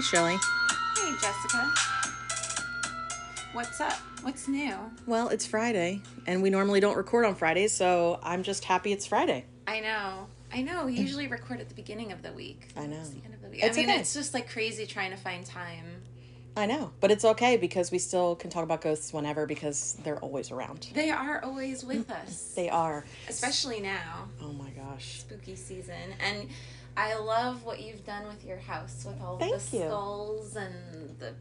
Hey, Shelly. Hey, Jessica. What's up? What's new? Well, it's Friday, and we normally don't record on Fridays, so I'm just happy it's Friday. I know. I know. We usually record at the beginning of the week. I know. It's the end of the week. It's I mean, okay. it's just like crazy trying to find time. I know, but it's okay because we still can talk about ghosts whenever because they're always around. They are always with us, They are. especially now, Oh my gosh. spooky season. And I love what you've done with your house with all Thank the you. skulls and the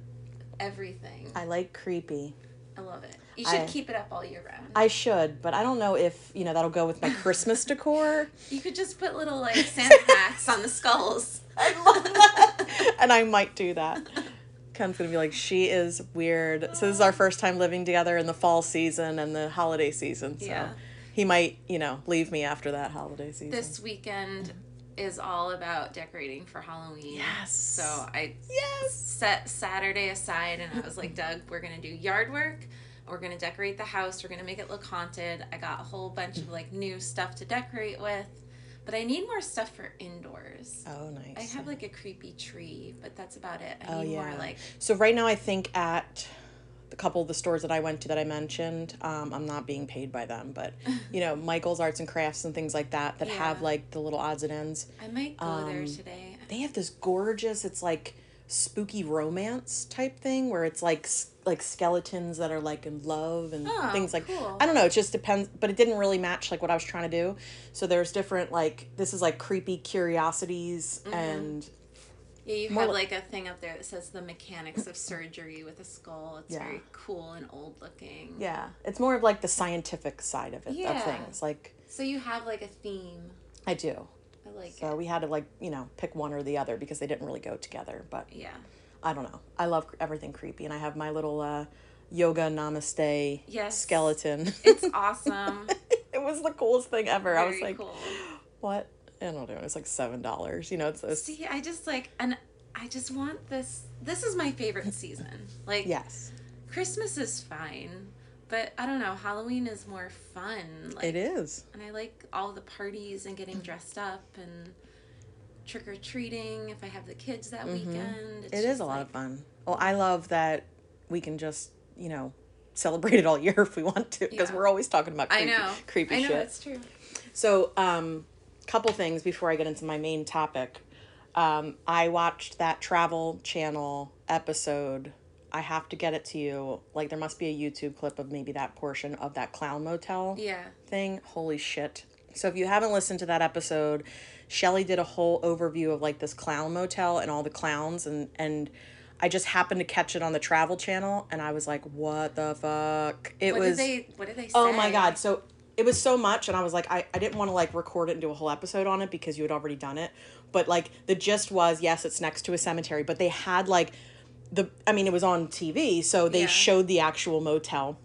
everything. I like creepy. I love it. You should I- keep it up all year round. I should, but I don't know if, you know, that'll go with my Christmas decor. you could just put little like Santa hats on the skulls. I love that. and I might do that. Ken's gonna be like, she is weird. So this is our first time living together in the fall season and the holiday season. So Yeah. he might, you know, leave me after that holiday season. this weekend is all about decorating for Halloween. Yes. So I yes. set Saturday aside and I was like, Doug, we're gonna do yard work. We're gonna decorate the house. We're gonna make it look haunted. I got a whole bunch of like new stuff to decorate with, but I need more stuff for indoors. Oh, nice. I have like a creepy tree, but that's about it. I Oh, need yeah. more like So right now, I think at couple of the stores that I went to that I mentioned, um, I'm not being paid by them, but you know, Michael's Arts and Crafts and things like that that have like the little odds and ends. I might go there Um, today. They have this gorgeous. It's like spooky romance type thing where it's like like skeletons that are like in love and Oh, things like cool. I don't know. It just depends, but it didn't really match like what I was trying to do. So there's different like this is like creepy curiosities Mm-hmm. and Yeah, you have li- like a thing up there that says the mechanics of surgery with a skull. It's Yeah. very cool and old looking. yeah, it's more of like the scientific side of it Yeah. of things. Like So you have like a theme. I do. I like So we had to like you know pick one or the other because they didn't really go together. But. Yeah. I don't know. I love everything creepy, and I have my little uh, yoga namaste Yes. skeleton. It's awesome. it was the coolest thing ever. I was like, cool. what? I don't know. It's like seven dollars. You know, it's, it's See, I just like, and I just want this. This is my favorite season. Like, yes, Christmas is fine, but I don't know. Halloween is more fun. Like, it is. And I like all the parties and getting dressed up and trick or treating if I have the kids that weekend. It's Mm-hmm. It is a lot like- of fun. Well, I love that we can just you know celebrate it all year if we want to because Yeah. we're always talking about I creepy, know. creepy I know shit. it's true. So, um, couple things before I get into my main topic. Um, I watched that Travel Channel episode. I have to get it to you. Like, there must be a YouTube clip of maybe that portion of that clown motel Yeah. thing. Holy shit. So, if you haven't listened to that episode, Shelly did a whole overview of like this clown motel and all the clowns, and, and I just happened to catch it on the Travel Channel, and I was like, what the fuck? It What was. did they? What did they say? Oh my god! So it was so much, and I was like, I, I didn't want to like record it and do a whole episode on it because you had already done it. But like the gist was, yes, it's next to a cemetery, but they had like the. I mean, it was on TV, so they Yeah. showed the actual motel,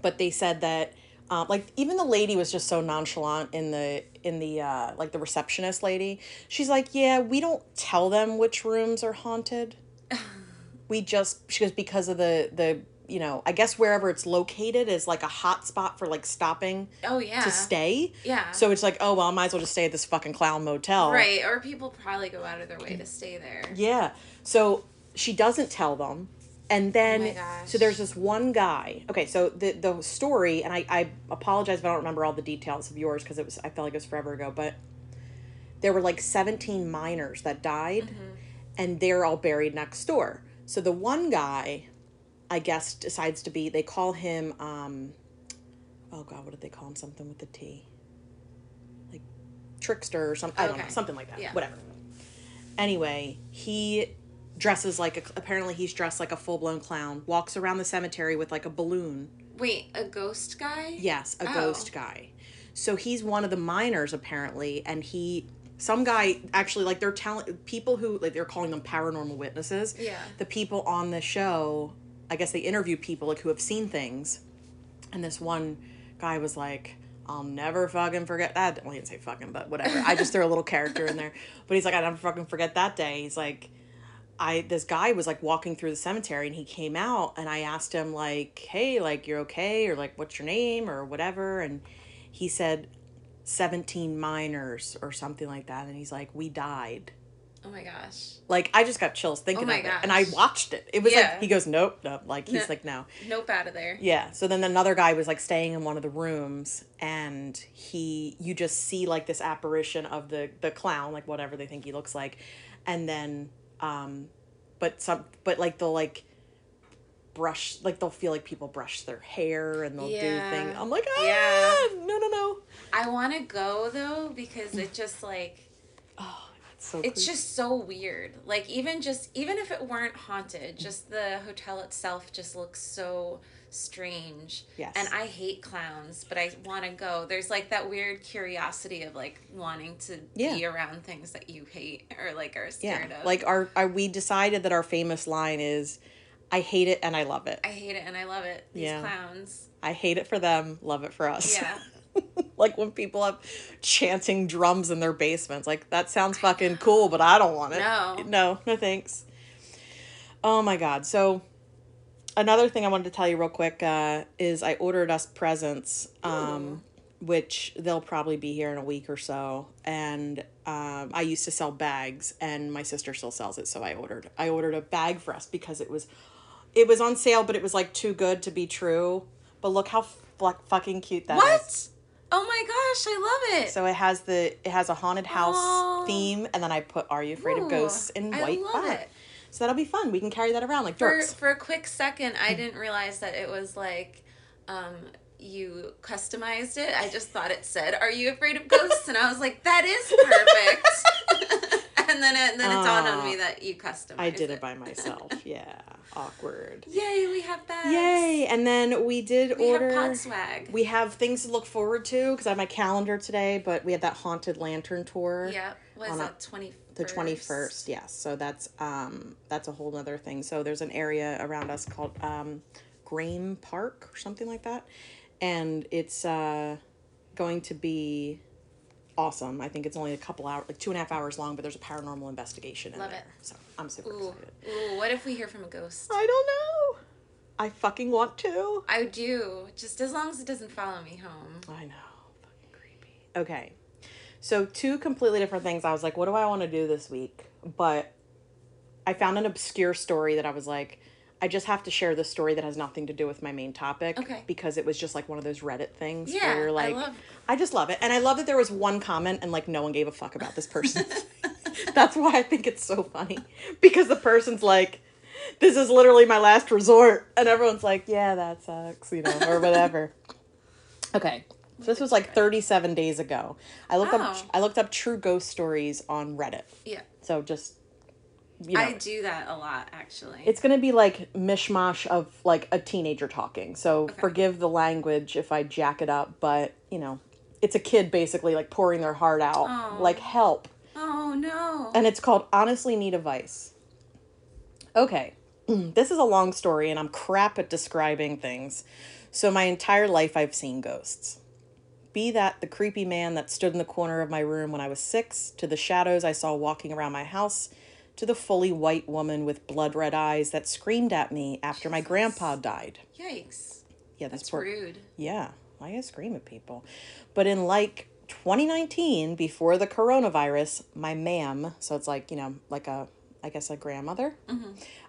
but they said that. Um, like even the lady was just so nonchalant in the in the uh, like the receptionist lady. She's like, yeah, we don't tell them which rooms are haunted. we just she goes because of the the you know I guess wherever it's located is like a hot spot for like stopping Oh yeah. to stay. Yeah. So it's like, oh well, I might as well just stay at this fucking clown motel. Right, or people probably go out of their way to stay there. Yeah. So she doesn't tell them. And then Oh so there's this one guy. Okay, so the the story, and I, I apologize if I don't remember all the details of yours because it was I felt like it was forever ago, but there were like 17 miners that died Mm-hmm. and they're all buried next door. So the one guy, I guess, decides to be they call him um oh god, what did they call him? Something with the T. Like trickster or something. I don't know, something like that. Yeah. Whatever. Anyway, he dresses like a, apparently he's dressed like a full-blown clown walks around the cemetery with like a balloon Wait, a ghost guy? yes a Oh. ghost guy so he's one of the miners apparently and he some guy actually like they're telling people who like they're calling them paranormal witnesses Yeah. the people on the show i guess they interview people like who have seen things and this one guy was like I'll never fucking forget that. Well, he didn't say fucking, but whatever. I just threw a little character in there. But he's like, I never fucking forget that day. He's like, I this guy was like walking through the cemetery and he came out and I asked him like, "Hey, like you're okay or like what's your name or whatever?" And he said 17 miners or something like that and he's like, "We died." Oh my gosh. Like I just got chills thinking Oh my of it, and I watched it. It was Yeah. like he goes, nope, nope. Like he's No. like, no. Nope out of there. Yeah. So then another guy was like staying in one of the rooms, and he, you just see like this apparition of the the clown, like whatever they think he looks like, and then, um, but some, but like they'll like brush, like they'll feel like people brush their hair and they'll do Yeah. things. I'm like, ah, Yeah. no, no, no. I want to go though because it just like Oh, so. it's creepy. just so weird. Like even just even if it weren't haunted, just the hotel itself just looks so strange. Yes. And I hate clowns, but I want to go. There's like that weird curiosity of like wanting to be around things that you hate or like are yeah. scared of. Like our, our, we decided that our famous line is, "I hate it and I love it. I hate it and I love it. These Yeah. clowns. I hate it for them, love it for us." Yeah. like when people have chanting drums in their basements. Like that sounds fucking cool, but I don't want it. No. No, no thanks. Oh my god. So another thing I wanted to tell you real quick uh, is I ordered us presents, um, which they'll probably be here in a week or so. And um, I used to sell bags, and my sister still sells it, so I ordered. I ordered a bag for us because it was, it was on sale, but it was like too good to be true. But look how fu- fucking cute that is. Oh my gosh, I love it. So it has the it has a haunted house theme, and then I put "Are you afraid Ooh, of ghosts?" in I white it. So that'll be fun. We can carry that around like for dorks. for a quick second i didn't realize that it was like um you customized it i just thought it said are you afraid of ghosts and i was like that is perfect and then it then it dawned on me that you customized I did it by myself. yeah, awkward. yay we have bags Yay! And then we did we order. have pod swag we have things to look forward to because I have my calendar today. But we had that haunted lantern tour. yeah was that 20 the 21st yes so that's um that's a whole other thing so there's an area around us called um graham park or something like that and it's uh going to be awesome i think it's only a couple hours like two and a half hours long but there's a paranormal investigation in Love there it. so i'm super ooh, excited ooh what if we hear from a ghost i don't know i fucking want to i do just as long as it doesn't follow me home I know. Fucking creepy. Okay. So, two completely different things. I was like, what do I want to do this week? But I found an obscure story that I was like, I just have to share this story that has nothing to do with my main topic. Okay. Because it was just like one of those Reddit things Yeah, where you're I like, love- I just love it. And I love that there was one comment and like no one gave a fuck about this person. That's why I think it's so funny. Because the person's like, this is literally my last resort. And everyone's like, yeah, that sucks, you know, or whatever. Okay. So this was like 37 days ago. I looked up Oh. I looked up true ghost stories on Reddit. yeah So just you know, i do that a lot actually it's going to be like mishmash of like a teenager talking. So Okay. forgive the language if I jack it up, but you know, it's a kid basically like pouring their heart out, Aw. like help. oh no And it's called Honestly Need Advice. Okay. This is a long story and I'm crap at describing things. So my entire life I've seen ghosts. Be that the creepy man that stood in the corner of my room when I was 6 to the shadows I saw walking around my house to the fully white woman with blood red eyes that screamed at me after my grandpa died. yikes Yeah, that's poor rude yeah, I gotta scream at people. But in like 2019, before the coronavirus, my ma'am, so it's like, you know, like a, I guess a grandmother,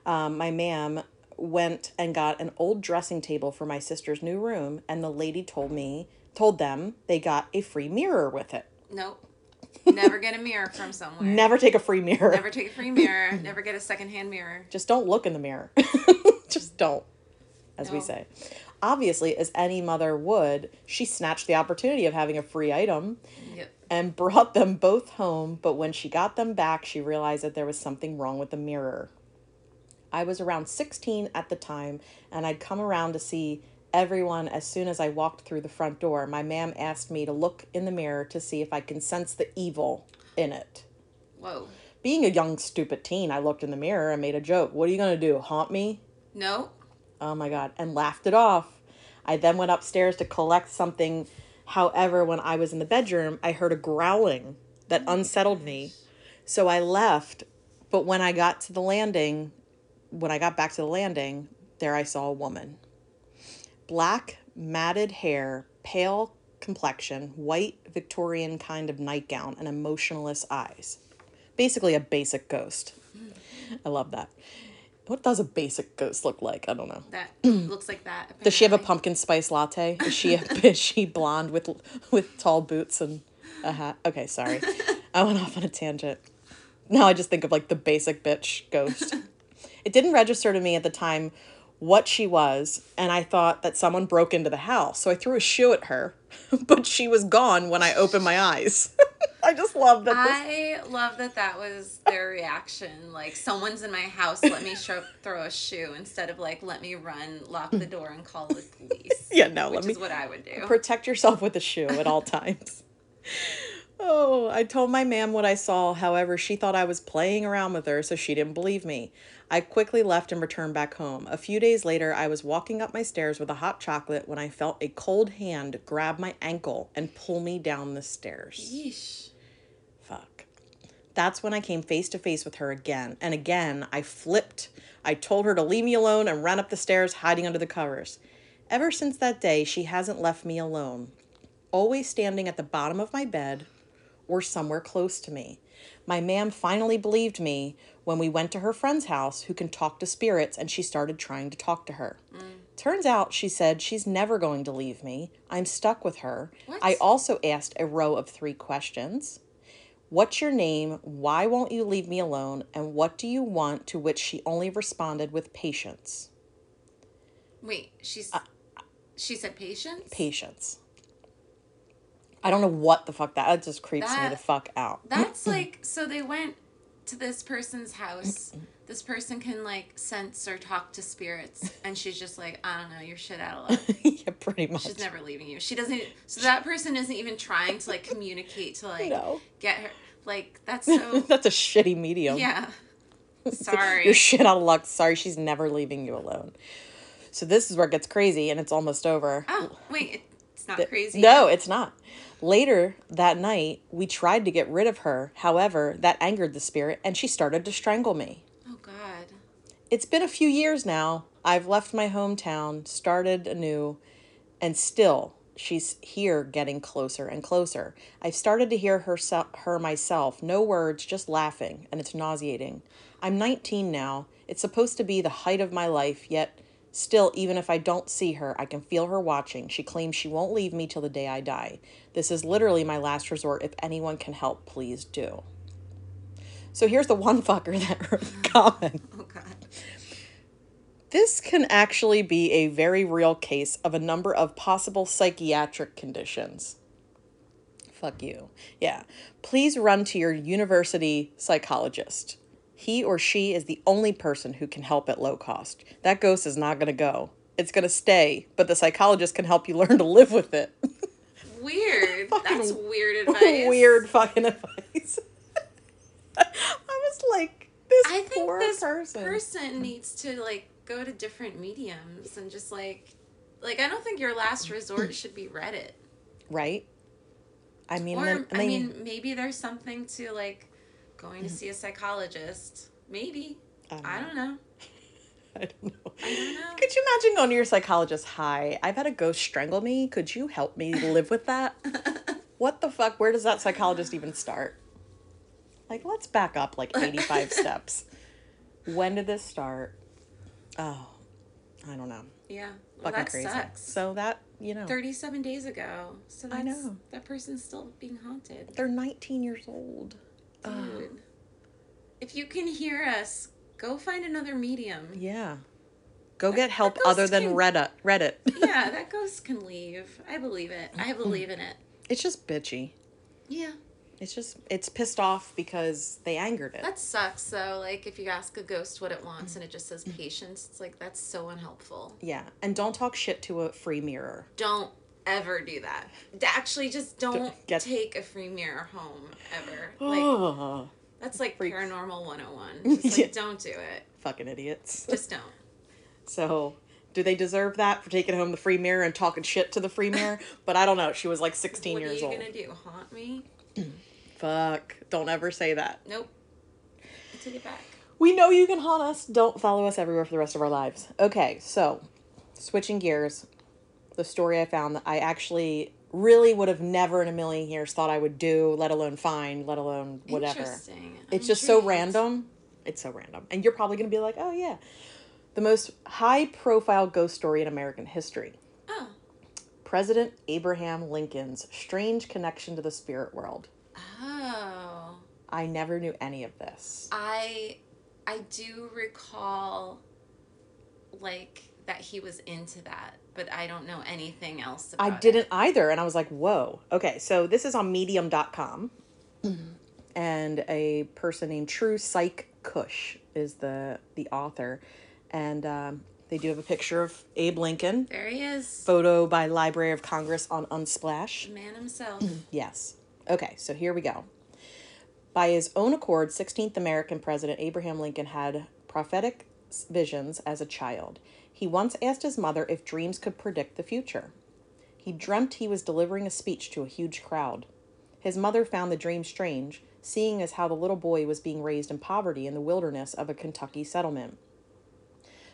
um, my ma'am went and got an old dressing table for my sister's new room, and the lady told me, told them they got a free mirror with it. Nope. Never get a mirror from somewhere. Never take a free mirror. Never take a free mirror. Never get a secondhand mirror. Just don't look in the mirror. Just don't, as we say. Obviously, as any mother would, she snatched the opportunity of having a free item Yep. and brought them both home, but when she got them back, she realized that there was something wrong with the mirror. I was around 16 at the time, and I'd come around to see everyone as soon as I walked through the front door. My ma'am asked me to look in the mirror to see if I can sense the evil in it. Whoa. Being a young, stupid teen, I looked in the mirror and made a joke. What are you going to do? Haunt me? No. Oh my God. And laughed it off. I then went upstairs to collect something. However, when I was in the bedroom, I heard a growling that oh unsettled me. So I left. But when I got to the landing, when I got back to the landing, there I saw a woman. Black, matted hair, pale complexion, white Victorian kind of nightgown, and emotionless eyes. Basically, a basic ghost. I love that. What does a basic ghost look like? I don't know. That looks like that. Does she have a pumpkin spice latte? Is she is she blonde with with tall boots and a hat? Okay, sorry, I went off on a tangent. Now I just think of like the basic bitch ghost. it didn't register to me at the time what she was, and I thought that someone broke into the house, so I threw a shoe at her, but she was gone when I opened my eyes. I just love that. This, I love that that was their reaction. Like, someone's in my house, let me show, throw a shoe instead of like, let me run, lock the door, and call the police. yeah, no, which let me is what I would do. protect yourself with a shoe at all times. I told my ma'am what I saw. However, she thought I was playing around with her, so she didn't believe me. I quickly left and returned back home. A few days later, I was walking up my stairs with a hot chocolate when I felt a cold hand grab my ankle and pull me down the stairs. Yeesh. Fuck. That's when I came face to face with her again. And again, I flipped. I told her to leave me alone and ran up the stairs, hiding under the covers. Ever since that day, she hasn't left me alone, always standing at the bottom of my bed or somewhere close to me. My ma'am finally believed me when we went to her friend's house who can talk to spirits and she started trying to talk to her. Turns out, she said, she's never going to leave me. I'm stuck with her. What? I also asked a row of three questions. What's your name? Why won't you leave me alone? And what do you want? To which she only responded with patience. Wait, she's. Uh, she said patience? Patience. I don't know what the fuck that, that just creeps me the fuck out. That's like. So they went to this person's house. This person can like sense or talk to spirits, and she's just like, I don't know, you're shit out of luck. yeah, pretty much. She's never leaving you. She doesn't. So that person isn't even trying to like communicate to like No. get her. Like that's so. That's a shitty medium. yeah. Sorry. You're shit out of luck. Sorry, she's never leaving you alone. So this is where it gets crazy and it's almost over. oh wait, it's not crazy. No, it's not. Later that night, we tried to get rid of her. However, that angered the spirit and she started to strangle me. Oh God. It's been a few years now. I've left my hometown, started anew, and still she's here getting closer and closer. I've started to hear her, her myself, no words, just laughing, and it's nauseating. I'm 19 now. It's supposed to be the height of my life, yet still, even if I don't see her, I can feel her watching. She claims she won't leave me till the day I die. This is literally my last resort. If anyone can help, please do. So here's the one fucker that wrote the comment. Oh God. This can actually be a very real case of a number of possible psychiatric conditions. Fuck you. Yeah. Please run to your university psychologist. He or she is the only person who can help at low cost. That ghost is not going to go. It's going to stay, but the psychologist can help you learn to live with it. Weird. That's weird advice. Weird fucking advice. I was like, this I think poor this person. person needs to like go to different mediums and just like, like I don't think your last resort should be Reddit. right? I mean, Or then- I mean, maybe there's something to like going to see a psychologist. Maybe I don't know. I don't know. I don't know. Could you imagine going to your psychologist? Hi, I've had a ghost strangle me. Could you help me live with that? what the fuck? Where does that psychologist even start? Like, let's back up like 85 steps. When did this start? Oh, I don't know. Yeah, well, Fucking that crazy. sucks. So that, you know, 37 days ago. So that's, I know. that person's still being haunted. they're 19 years old. Dude. If you can hear us, go find another medium. Yeah. Go get help other than can- Reddit. Reddit. yeah, that ghost can leave. I believe it. I believe in it. it's just bitchy. Yeah. It's just, it's pissed off because they angered it. That sucks though. Like if you ask a ghost what it wants and it just says patience, it's like that's so unhelpful. Yeah. And don't talk shit to a free mirror. Don't ever do that. Actually, just don't get- take a free mirror home ever. Like Oh, that's like Freaks. paranormal 101. Just like don't do it. fucking idiots. Just don't. So, do they deserve that for taking home the free mirror and talking shit to the free mirror? But I don't know. She was like 16 what years old. What are you gonna do? Haunt me? Fuck. Don't ever say that. Nope. I take it back. We know you can haunt us. Don't follow us everywhere for the rest of our lives. Okay, so switching gears, the story I found that I actually really would have never in a million years thought I would do, let alone find, let alone whatever. Interesting. It's I'm just so random. It's so random. And you're probably going to be like, oh, yeah. The most high profile ghost story in American history Oh. President Abraham Lincoln's strange connection to the spirit world. Oh. I never knew any of this. I I do recall like that he was into that, but I don't know anything else about I didn't either. And I was like, whoa. Okay, so this is on medium.com. and a person named True Psych Cush is the, the author. And um, they do have a picture of Abe Lincoln, There he is. photo by Library of Congress on Unsplash. The man himself. Yes. Okay, so here we go. By his own accord, 16th American President Abraham Lincoln had prophetic visions as a child. He once asked his mother if dreams could predict the future. He dreamt he was delivering a speech to a huge crowd. His mother found the dream strange, seeing as how the little boy was being raised in poverty in the wilderness of a Kentucky settlement.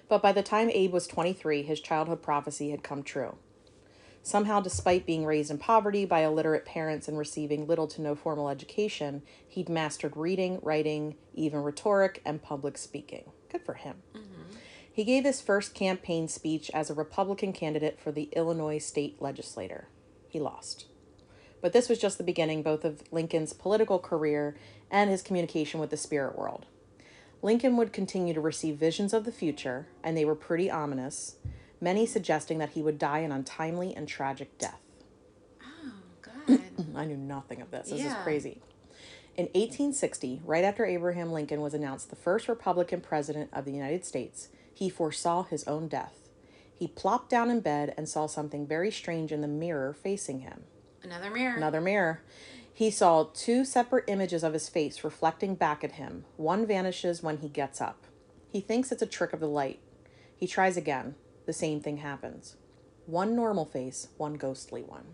But by the time Abe was 23, his childhood prophecy had come true. Somehow, despite being raised in poverty by illiterate parents and receiving little to no formal education, he'd mastered reading, writing, even rhetoric, and public speaking. Good for him. He gave his first campaign speech as a Republican candidate for the Illinois state legislature. He lost. But this was just the beginning both of Lincoln's political career and his communication with the spirit world. Lincoln would continue to receive visions of the future, and they were pretty ominous, many suggesting that he would die an untimely and tragic death. Oh God. I knew nothing of this. This is crazy. In 1860, right after Abraham Lincoln was announced the first Republican president of the United States, he foresaw his own death. He plopped down in bed and saw something very strange in the mirror facing him. Another mirror. Another mirror. He saw two separate images of his face reflecting back at him. One vanishes when he gets up. He thinks it's a trick of the light. He tries again. The same thing happens. One normal face, one ghostly one.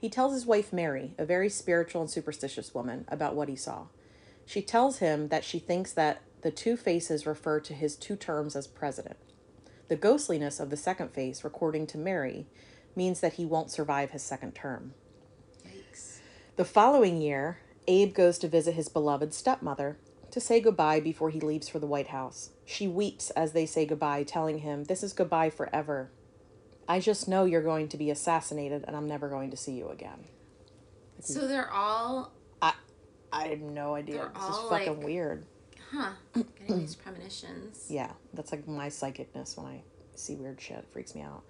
He tells his wife Mary, a very spiritual and superstitious woman, about what he saw. She tells him that she thinks that the two faces refer to his two terms as president. The ghostliness of the second face, according to Mary, means that he won't survive his second term. Yikes. The following year, Abe goes to visit his beloved stepmother to say goodbye before he leaves for the White House. She weeps as they say goodbye, telling him, This is goodbye forever. I just know you're going to be assassinated and I'm never going to see you again. So they're all, I I have no idea. This is fucking like- weird. huh? Getting these premonitions. Yeah, that's like my psychicness when I see weird shit. It freaks me out.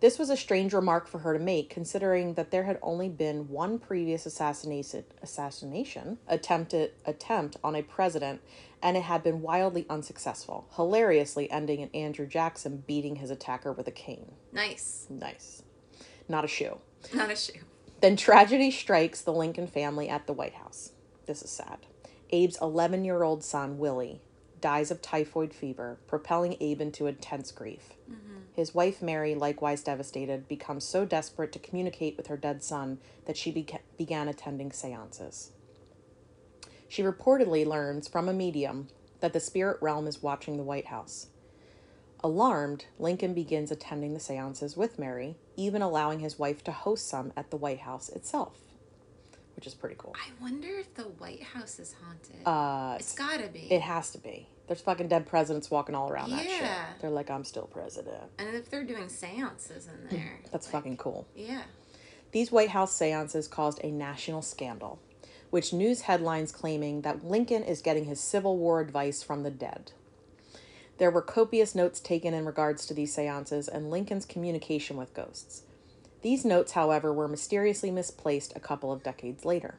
This was a strange remark for her to make, considering that there had only been one previous assassination assassination attempted attempt on a president, and it had been wildly unsuccessful, hilariously ending in Andrew Jackson beating his attacker with a cane. Nice. Nice, not a shoe. Not a shoe. Then tragedy strikes the Lincoln family at the White House. This is sad. Abe's 11 year old son, Willie, dies of typhoid fever, propelling Abe into intense grief. Mm. His wife, Mary, likewise devastated, becomes so desperate to communicate with her dead son that she beca- began attending seances. She reportedly learns from a medium that the spirit realm is watching the White House. Alarmed, Lincoln begins attending the seances with Mary, even allowing his wife to host some at the White House itself, which is pretty cool. I wonder if the White House is haunted. Uh, it's gotta be. it has to be. There's fucking dead presidents walking all around that shit. They're like, I'm still president. and if they're doing seances in hmm. there, That's like, fucking cool. Yeah. These White House seances caused a national scandal, which news headlines claiming that Lincoln is getting his Civil War advice from the dead. There were copious notes taken in regards to these seances and Lincoln's communication with ghosts. These notes, however, were mysteriously misplaced a couple of decades later.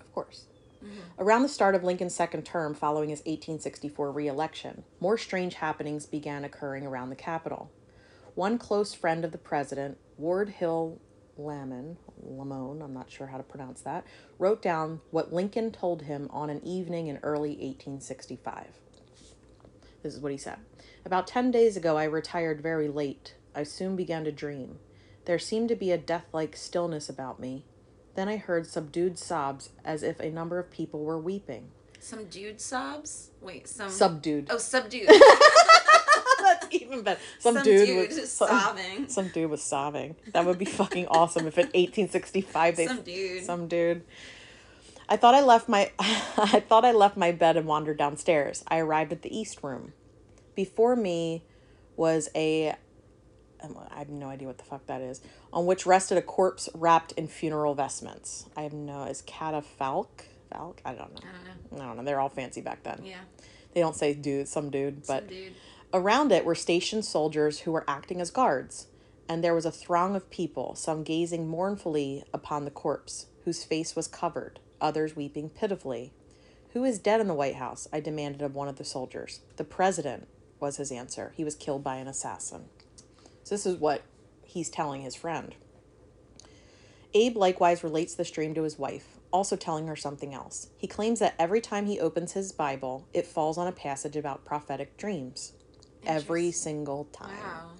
Of course. Mm-hmm. Around the start of Lincoln's second term following his 1864 reelection, more strange happenings began occurring around the Capitol. One close friend of the president, Ward Hill Lamon, Lamone, I'm not sure how to pronounce that, wrote down what Lincoln told him on an evening in early 1865. This is what he said. About 10 days ago, I retired very late. I soon began to dream. There seemed to be a death like stillness about me. Then I heard subdued sobs as if a number of people were weeping. Some dude sobs. Wait, some. Subdued. oh, subdued. That's Even better. Some, Some dude, dude was is some, sobbing. Some dude was sobbing. That would be fucking awesome if in 1865 they Some dude. some dude. I thought I left my I thought I left my bed and wandered downstairs. I arrived at the east room. Before me was a I have no idea what the fuck that is. On which rested a corpse wrapped in funeral vestments. I have no is catafalque? Falque? I don't know. I don't know. I don't know. They're all fancy back then. Yeah. They don't say dude, some dude, but Some dude. Around it were stationed soldiers who were acting as guards, and there was a throng of people, some gazing mournfully upon the corpse, whose face was covered, others weeping pitifully. Who is dead in the White House? I demanded of one of the soldiers. The president, was his answer. He was killed by an assassin. So, this is what he's telling his friend. Abe likewise relates this dream to his wife, also telling her something else. He claims that every time he opens his Bible, it falls on a passage about prophetic dreams. Every single time. Wow.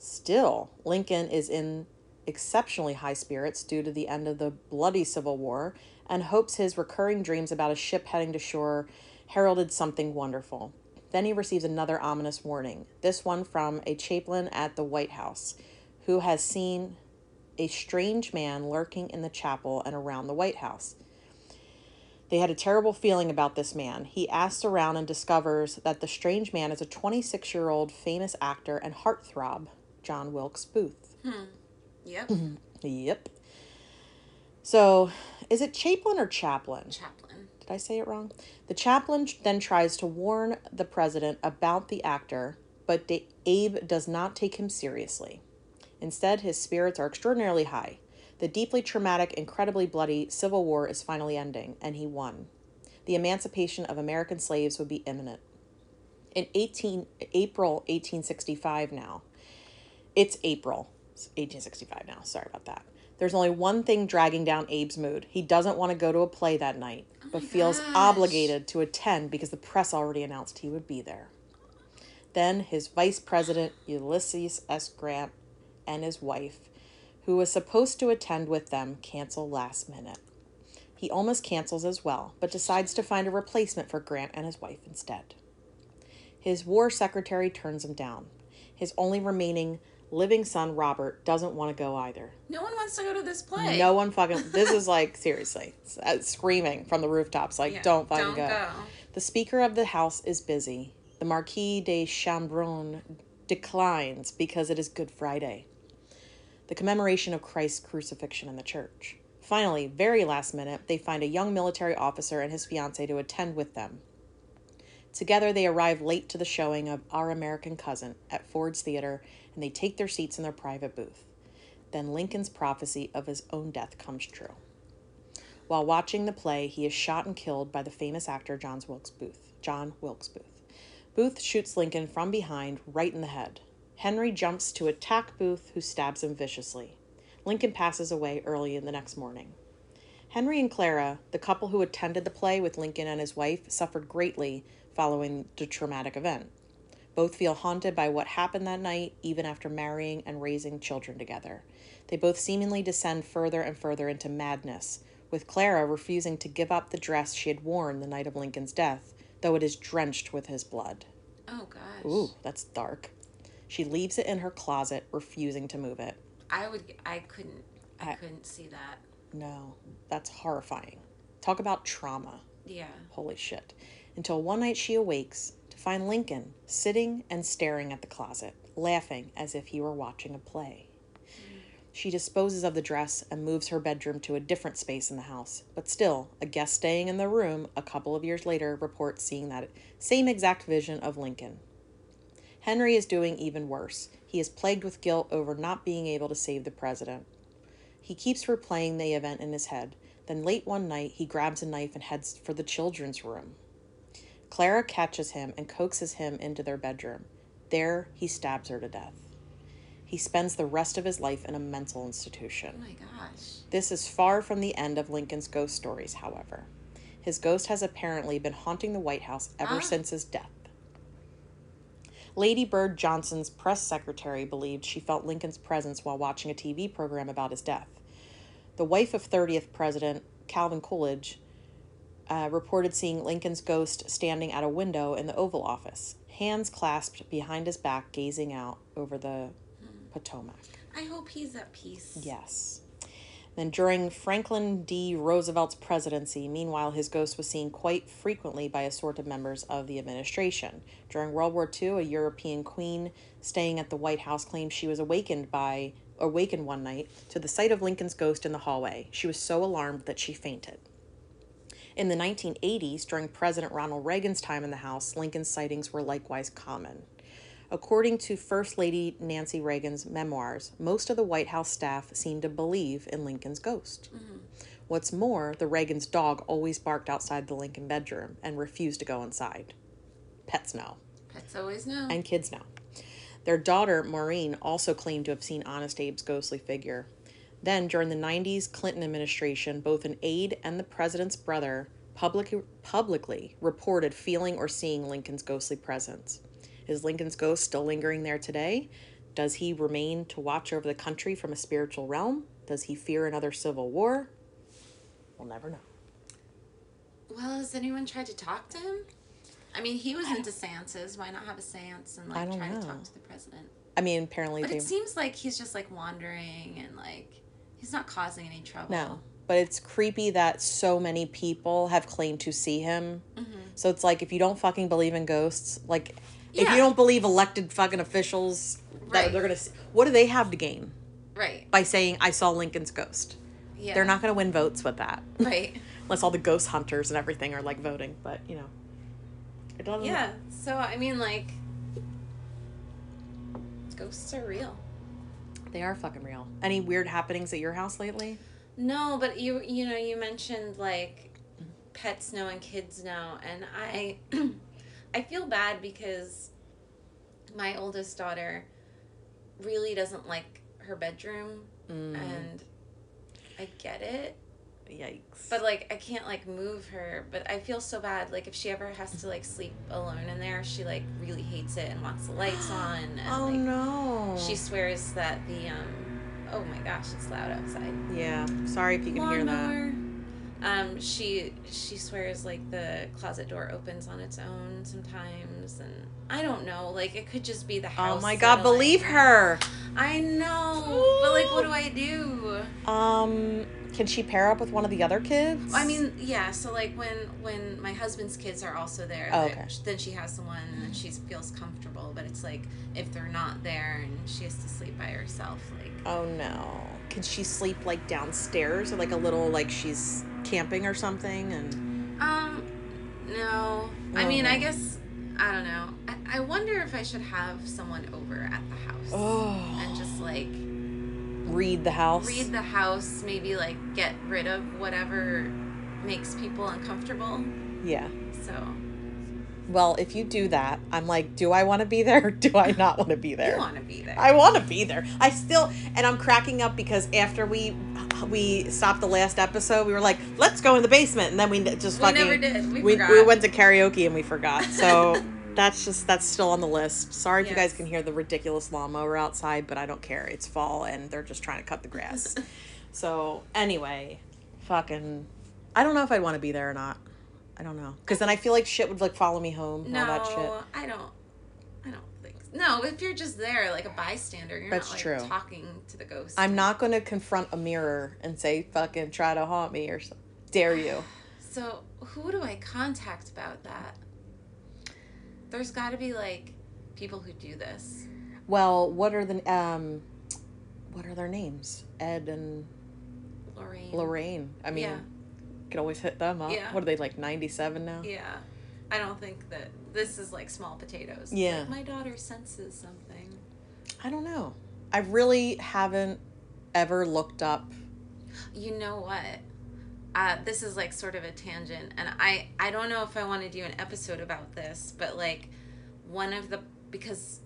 Still, Lincoln is in exceptionally high spirits due to the end of the bloody Civil War and hopes his recurring dreams about a ship heading to shore heralded something wonderful. Then he receives another ominous warning, this one from a chaplain at the White House, who has seen a strange man lurking in the chapel and around the White House. They had a terrible feeling about this man. He asks around and discovers that the strange man is a 26 year old famous actor and heartthrob, John Wilkes Booth. Hmm. Yep. Yep. So, is it Chaplin or Chaplin? Chaplain. Did I say it wrong? The chaplain then tries to warn the president about the actor, but Abe does not take him seriously. Instead, his spirits are extraordinarily high. The deeply traumatic, incredibly bloody Civil War is finally ending, and he won. The emancipation of American slaves would be imminent. In 18, April 1865 now, it's April 1865 now, sorry about that. There's only one thing dragging down Abe's mood. He doesn't want to go to a play that night, but feels oh gosh. obligated to attend because the press already announced he would be there. Then his vice president, Ulysses S. Grant, and his wife, who was supposed to attend with them, cancel last minute. He almost cancels as well, but decides to find a replacement for Grant and his wife instead. His war secretary turns him down. His only remaining living son, Robert, doesn't want to go either. No one wants to go to this play. No one fucking. This is like seriously uh, screaming from the rooftops, like Yeah, don't fucking don't go. go. The Speaker of the House is busy. The Marquis de Chambrun declines because it is Good Friday, the commemoration of Christ's crucifixion in the church. Finally, very last minute, they find a young military officer and his fiancee to attend with them. Together, they arrive late to the showing of Our American Cousin at Ford's Theater and they take their seats in their private booth. Then Lincoln's prophecy of his own death comes true. While watching the play, he is shot and killed by the famous actor John Wilkes Booth. John Wilkes Booth. Booth shoots Lincoln from behind, right in the head. Henry jumps to attack Booth, who stabs him viciously. Lincoln passes away early in the next morning. Henry and Clara, the couple who attended the play with Lincoln and his wife, suffered greatly following the traumatic event. Both feel haunted by what happened that night, even after marrying and raising children together. They both seemingly descend further and further into madness, with Clara refusing to give up the dress she had worn the night of Lincoln's death, though it is drenched with his blood. Oh gosh. Ooh, that's dark. She leaves it in her closet, refusing to move it. I would. I couldn't. I, I- couldn't see that. No, that's horrifying. Talk about trauma. Yeah. Holy shit. Until one night she awakes find Lincoln sitting and staring at the closet, laughing as if he were watching a play. She disposes of the dress and moves her bedroom to a different space in the house, but still, a guest staying in the room a couple of years later reports seeing that same exact vision of Lincoln. Henry is doing even worse. He is plagued with guilt over not being able to save the president. He keeps replaying the event in his head. Then, late one night, he grabs a knife and heads for the children's room. Clara catches him and coaxes him into their bedroom. There, he stabs her to death. He spends the rest of his life in a mental institution. Oh my gosh. This is far from the end of Lincoln's ghost stories, however. His ghost has apparently been haunting the White House ever Ah. since his death. Lady Bird Johnson's press secretary believed she felt Lincoln's presence while watching a TV program about his death. The wife of 30th President Calvin Coolidge uh, reported seeing Lincoln's ghost standing at a window in the Oval Office. hands clasped behind his back, gazing out over the Potomac. I hope he's at peace. Yes. Then during Franklin D. Roosevelt's presidency, meanwhile, his ghost was seen quite frequently by assorted members of the administration. During World War II, a European queen staying at the White House claimed she was awakened by awakened one night to the sight of Lincoln's ghost in the hallway. She was so alarmed that she fainted. In the 1980s, during President Ronald Reagan's time in the House, Lincoln's sightings were likewise common. According to First Lady Nancy Reagan's memoirs, most of the White House staff seemed to believe in Lincoln's ghost. Mm-hmm. What's more, the Reagan's dog always barked outside the Lincoln bedroom and refused to go inside. Pets know, Pets always know. and kids know. Their daughter, Maureen, also claimed to have seen Honest Abe's ghostly figure. Then, during the 90s Clinton administration, both an aide and the president's brother public, publicly reported feeling or seeing Lincoln's ghostly presence. Is Lincoln's ghost still lingering there today? Does he remain to watch over the country from a spiritual realm? Does he fear another civil war? We'll never know. well, has anyone tried to talk to him? I mean, he was into seances. Why not have a seance and like try know. to talk to the president? I mean, apparently But they it seems like he's just like wandering and like he's not causing any trouble. No, but it's creepy that so many people have claimed to see him. Mm-hmm. So it's like if you don't fucking believe in ghosts, like if you don't believe elected fucking officials that Right. they're gonna, see, what do they have to gain Right. by saying I saw Lincoln's ghost? Yeah. They're not gonna win votes with that, Right. unless all the ghost hunters and everything are like voting. But you know, it doesn't. Yeah. So I mean, like, ghosts are real. They are fucking real. Any weird happenings at your house lately? No, but you you know you mentioned like pets know and kids know, and I I feel bad because my oldest daughter really doesn't like her bedroom, Mm, and I get it. Yikes. But like I can't like move her, but I feel so bad. Like if she ever has to like sleep alone in there, she like really hates it and wants the lights on. And oh like no. she swears that the um oh my gosh, it's loud outside. yeah. Sorry if you can hear that. Lawnmower. Um, she she swears like the closet door opens on its own sometimes, and I don't know. Like it could just be the house. Oh my god, believe her. I know, but like, what do I do? Um, can she pair up with one of the other kids? I mean, yeah. So like when when my husband's kids are also there, Oh, then- okay. then she has someone and then she feels comfortable. But it's like if they're not there and she has to sleep by herself, like oh no. Can she sleep like downstairs or like a little like she's camping or something? And um, no. I mean, I Oh. guess I don't know. I, I wonder if I should have someone over at the house oh, and just like read the house. read the house, maybe like get rid of whatever makes people uncomfortable. yeah. So Well, if you do that, I'm like, do I want to be there or do I not want to be there? you want to be there. I want to be there. I still, and I'm cracking up because after we we stopped the last episode, we were like, let's go in the basement, and then we just We fucking never did. We we, forgot. we went to karaoke and we forgot. So that's just that's still on the list. Sorry if you guys can hear the ridiculous lawnmower outside, but I don't care. It's fall and they're just trying to cut the grass. so anyway, fucking, I don't know if I'd want to be there or not. I don't know because then I feel like shit would like follow me home. No, all that shit. I don't. I don't think. No, if you're just there like a bystander, you're That's not like true. talking to the ghost. I'm not going to confront a mirror and say fucking try to haunt me or something. Dare you? So who do I contact about that? There's got to be like people who do this. Well, what are the um, what are their names? Ed and Lorraine. Lorraine. I mean, Yeah. could always hit them up. Yeah. What are they like? Ninety seven now. Yeah. I don't think that this is like small potatoes. Yeah. Like, my daughter senses something. I don't know. I really haven't ever looked up. You know what? Uh, this is like sort of a tangent, and I I don't know if I want to do an episode about this, but like one of the because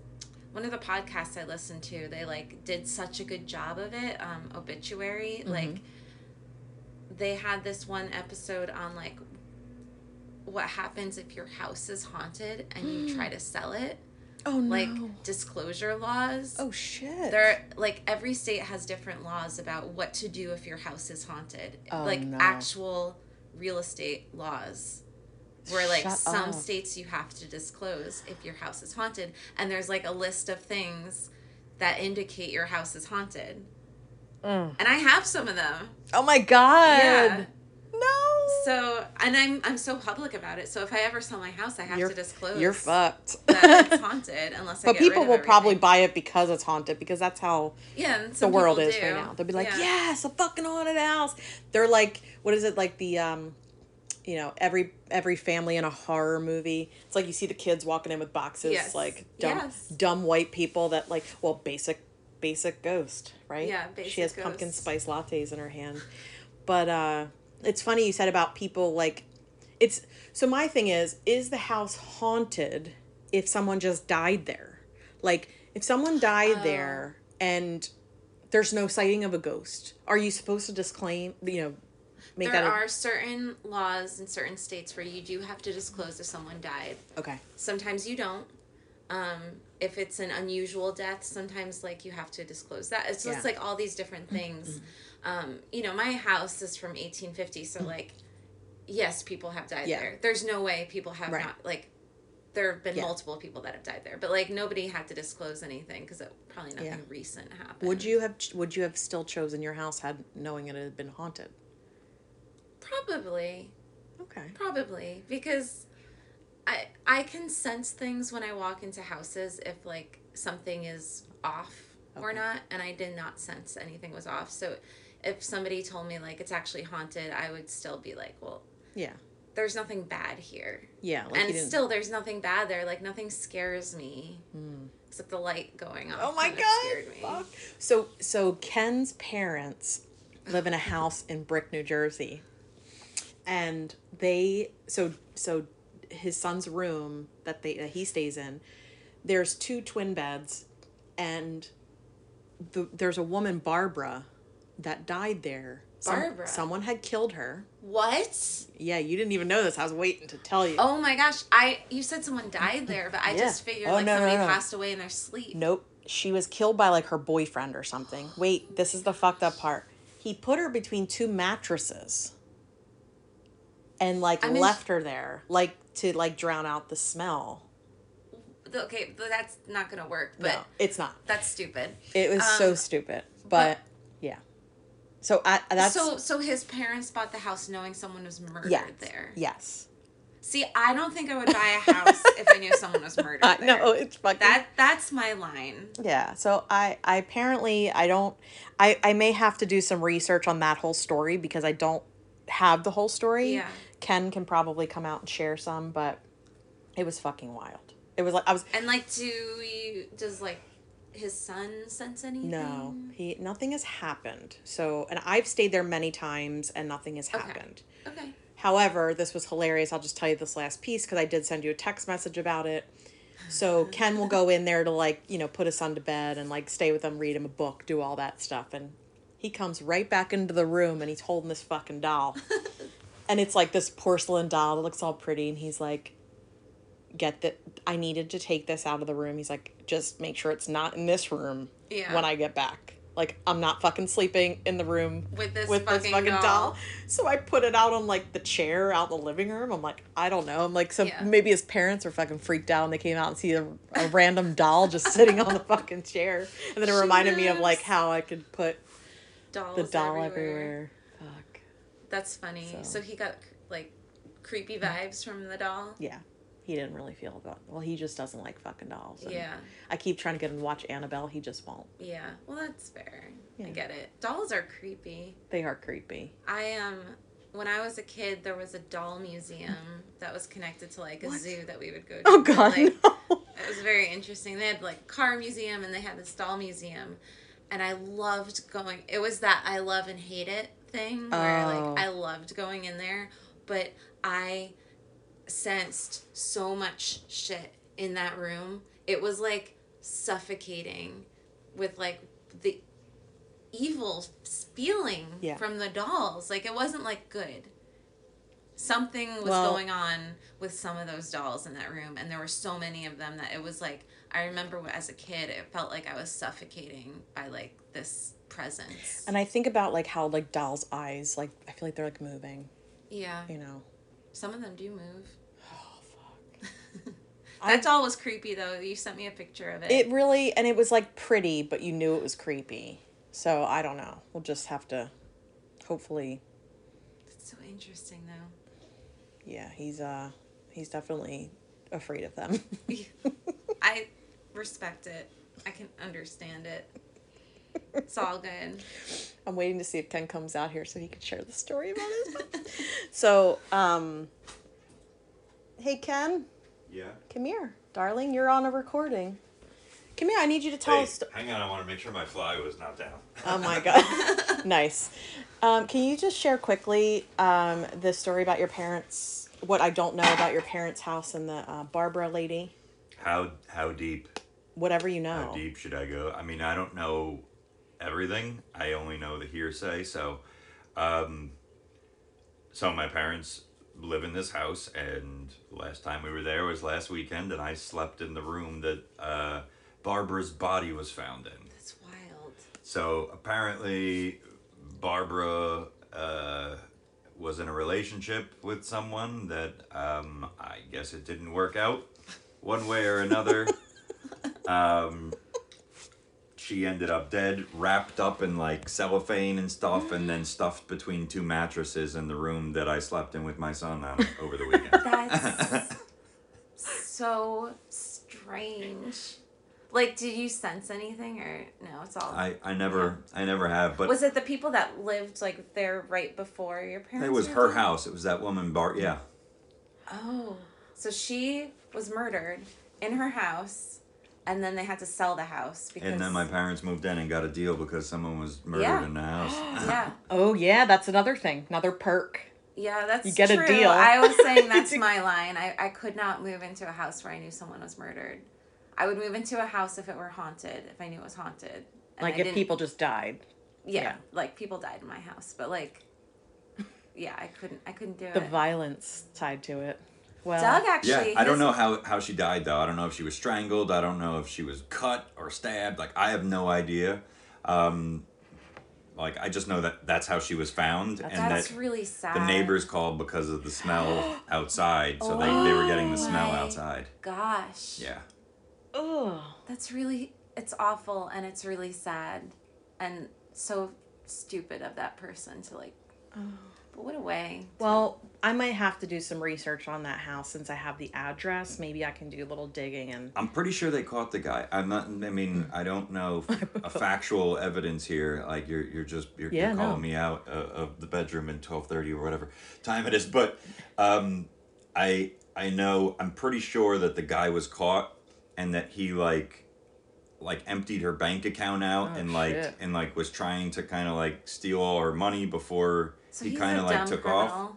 one of the podcasts I listened to, they like did such a good job of it. Um, obituary, like they had this one episode on like what happens if your house is haunted and you try to sell it, Oh no. like disclosure laws. oh shit. There, like every state has different laws about what to do if your house is haunted. Oh, like no. actual real estate laws. where like Shut some up. states you have to disclose if your house is haunted and there's like a list of things that indicate your house is haunted Mm. and i have some of them Oh my god. Yeah. So and i'm i'm so public about it so if i ever sell my house i have you're to disclose You're fucked. that it's haunted unless i but people will probably buy it because it's haunted because that's how yeah the world is do. right now. They'll be like, Yeah. "Yes, a fucking haunted house." They're like, what is it like the um you know, every every family in a horror movie. It's like you see the kids walking in with boxes Yes. like dumb Yes. dumb white people that like, well, basic basic ghost, right? Yeah, She has basic pumpkin spice lattes in her hand. But uh it's funny you said about people like it's so my thing is is the house haunted if someone just died there? Like if someone died Oh. there and there's no sighting of a ghost are you supposed to disclaim you know make there that a- are certain laws in certain states where you do have to disclose if someone died. Okay. Sometimes you don't um if it's an unusual death sometimes like you have to disclose that. It's just Yeah. like all these different things. Um you know my house is from 1850 so like yes people have died Yeah. there. There's no way people have Right. not like there have been Yeah. multiple people that have died there. But like nobody had to disclose anything because it probably nothing recent happened. Would you have would you have still chosen your house had knowing it had been haunted? Probably. Okay. Probably. Because I I can sense things when I walk into houses if like something is off or not and I did not sense anything was off. So if somebody told me like it's actually haunted, I would still be like, well, yeah there's nothing bad here. yeah like and still there's nothing bad there. Like nothing scares me Hmm. except the light going off. oh my god so so ken's parents live in a house in brick new jersey and they so so his son's room that they that he stays in there's two twin beds and the, there's a woman barbara that died there Some- Barbara? someone had killed her What? yeah you didn't even know this i was waiting to tell you Oh my gosh! I you said someone died there, but I Yeah. just figured Oh, like no, no, somebody no. passed away in their sleep. Nope. She was killed by like her boyfriend or something. Wait, this is the fucked up part. He put her between two mattresses and like I mean- left her there, like to like drown out the smell. Okay, but that's not gonna work. But no, it's not. that's stupid. It was so Um, stupid. But, but- yeah. So I that's so so his parents bought the house knowing someone was murdered yes. there. Yes. See, I don't think I would buy a house if I knew someone was murdered I there. know it's fucking That that's my line. Yeah. So I I apparently I don't I I may have to do some research on that whole story because I don't have the whole story. Yeah. Ken can probably come out and share some, but it was fucking wild. It was like I was And like, do you does like his son sense anything? no, he nothing has happened. So and I've stayed there many times and nothing has Okay. happened. Okay. However, this was hilarious. I'll just tell you this last piece because I did send you a text message about it. So Ken will go in there to like, you know, put his son to bed and like stay with him, read him a book, do all that stuff. And he comes right back into the room and he's holding this fucking doll. and it's like this porcelain doll that looks all pretty. And he's like, get that. I needed to take this out of the room. He's like, just make sure it's not in this room Yeah. when I get back. Like, I'm not fucking sleeping in the room With this with this fucking fucking doll. doll. So I put it out on like the chair out in the living room. I'm like, I don't know. I'm like, so Yeah. maybe his parents were fucking freaked out and they came out and see a, a random doll just sitting on the fucking chair. And then it reminded me of like how I could put Dolls the doll everywhere. everywhere. Fuck. That's funny. So. So. he got like creepy vibes from the doll. Yeah. He didn't really feel about Well, he just doesn't like fucking dolls. and Yeah. I keep trying to get him to watch Annabelle. He just won't. Yeah. Well, that's fair. Yeah. I get it. Dolls are creepy. They are creepy. I um when I was a kid there was a doll museum that was connected to like a What? zoo that we would go to. Oh, God. Like, no. It was very interesting. They had like car museum and they had this doll museum and I loved going it was that I love and hate it thing where Oh. like I loved going in there, but I sensed so much shit in that room. It was like suffocating with like the evil feeling Yeah. from the dolls. Like it wasn't like good. Something was Well- going on with some of those dolls in that room, and there were so many of them that it was like I remember as a kid, it felt like I was suffocating by like this presence. And I think about like how like dolls' eyes, like I feel like they're like moving. yeah, You know. some of them do move. Oh fuck. that doll was creepy though. You sent me a picture of it. It really, and it was like pretty, but you knew it was creepy. So I don't know. We'll just have to, hopefully, It's so interesting though. yeah. He's uh, he's definitely afraid of them. I respect it. I can understand it. It's all good. I'm waiting to see if Ken comes out here so he can share the story about his. pet. so, um, hey Ken, Yeah. come here, darling. You're on a recording. Come here. I need you to tell Hey, us. hang on, I want to make sure my fly was not down. Oh my god. nice. Um, can you just share quickly um, the story about your parents? What I don't know about your parents' house and the uh, Barbara lady. How how deep? Whatever you know. How deep should I go? I mean, I don't know everything. I only know the hearsay. So, um, so my parents live in this house, and last time we were there was last weekend, and I slept in the room that uh, Barbara's body was found in. That's wild. So apparently, Barbara uh, was in a relationship with someone that um, I guess it didn't work out one way or another. um, she ended up dead, wrapped up in like cellophane and stuff, and then stuffed between two mattresses in the room that I slept in with my son on over the weekend. That's so strange. Like, did you sense anything or no? It's all. I, I never I never have, but was it the people that lived like there right before your parents? it was her house. It was that woman Bart. Yeah, Oh, so she was murdered in her house, and then they had to sell the house because. and then my parents moved in and got a deal because someone was murdered Yeah. in the house. Yeah, Oh yeah, that's another thing. Another perk. yeah, that's You get a deal. I was saying that's my line. I I could not move into a house where I knew someone was murdered. I would move into a house if it were haunted, if I knew it was haunted. And Like I if didn't- people just died. yeah, yeah. like people died in my house, but like, yeah, I couldn't, I couldn't do The it. violence tied to it. Well, Doug Yeah. I don't know how, how she died though. I don't know if she was strangled. I don't know if she was cut or stabbed. Like I have no idea. Um, like I just know that that's how she was found, and That's that really sad. the neighbors called because of the smell outside. So they, they were getting the smell my outside. Gosh. Yeah. ugh. That's really it's awful and it's really sad and so stupid of that person to like Oh. but what a way. to- Well, I might have to do some research on that house since I have the address. Maybe I can do a little digging and I'm pretty sure they caught the guy. I'm not. I mean, I don't know a factual evidence here. Like you're, you're just you're, Yeah, you're calling no. me out uh, of the bedroom in twelve thirty or whatever time it is. But um, I I know I'm pretty sure that the guy was caught and that he like like emptied her bank account out Oh, and like shit. and like was trying to kind of like steal all her money before so he kind of like took criminal. off.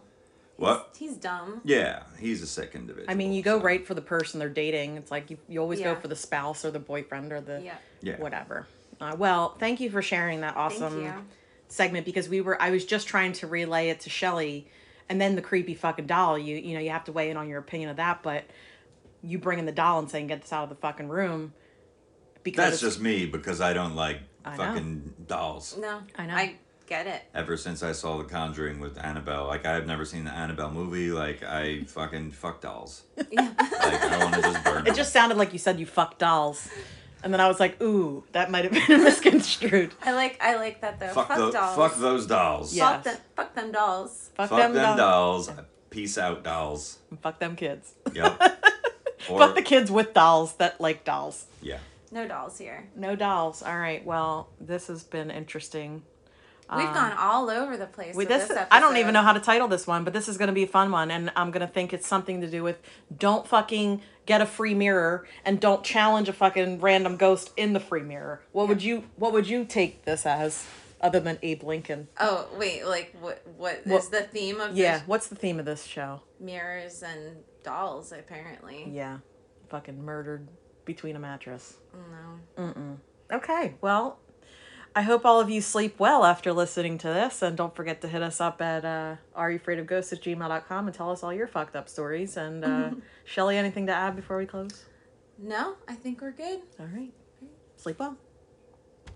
What? He's, he's dumb. Yeah, he's a sick individual. I mean, you go so- right for the person they're dating. It's like you, you always go for the spouse or the boyfriend or the Yeah. Yeah. whatever. Uh, well, thank you for sharing that awesome segment because we were I was just trying to relay it to Shelly and then the creepy fucking doll. You you know, you have to weigh in on your opinion of that, but you bringing the doll and saying get this out of the fucking room because That's just me because I don't like I know. fucking dolls. No. I know. I get it. Ever since I saw The Conjuring with Annabelle, like I have never seen the Annabelle movie. Like I fucking fuck dolls. Yeah. Like I want to just burn. It them. just sounded like you said you fuck dolls. And then I was like, ooh, that might have been misconstrued. I like I like that though. fuck, Fuck, tho- dolls. fuck those dolls. Yeah. Fuck them fuck them dolls. Fuck, Fuck them, them, dolls. dolls. Peace out dolls. Fuck them kids. Yep. Or Fuck the kids with dolls that like dolls. yeah. No dolls here. No dolls. All right. Well, this has been interesting. We've gone all over the place. Um, with this, this, I don't even know how to title this one, but this is going to be a fun one, and I'm going to think it's something to do with don't fucking get a free mirror and don't challenge a fucking random ghost in the free mirror. What would you What would you take this as, other than Abe Lincoln? Oh wait, like what? What is What- the theme of Yeah. this? What's the theme of this show? Mirrors and dolls, apparently. Yeah, fucking murdered between a mattress. No. Okay, well, I hope all of you sleep well after listening to this. And don't forget to hit us up at uh, areyoufraidofghosts at gmail.com and tell us all your fucked up stories. And uh, Shelly, anything to add before we close? No, I think we're good. All right. Sleep well.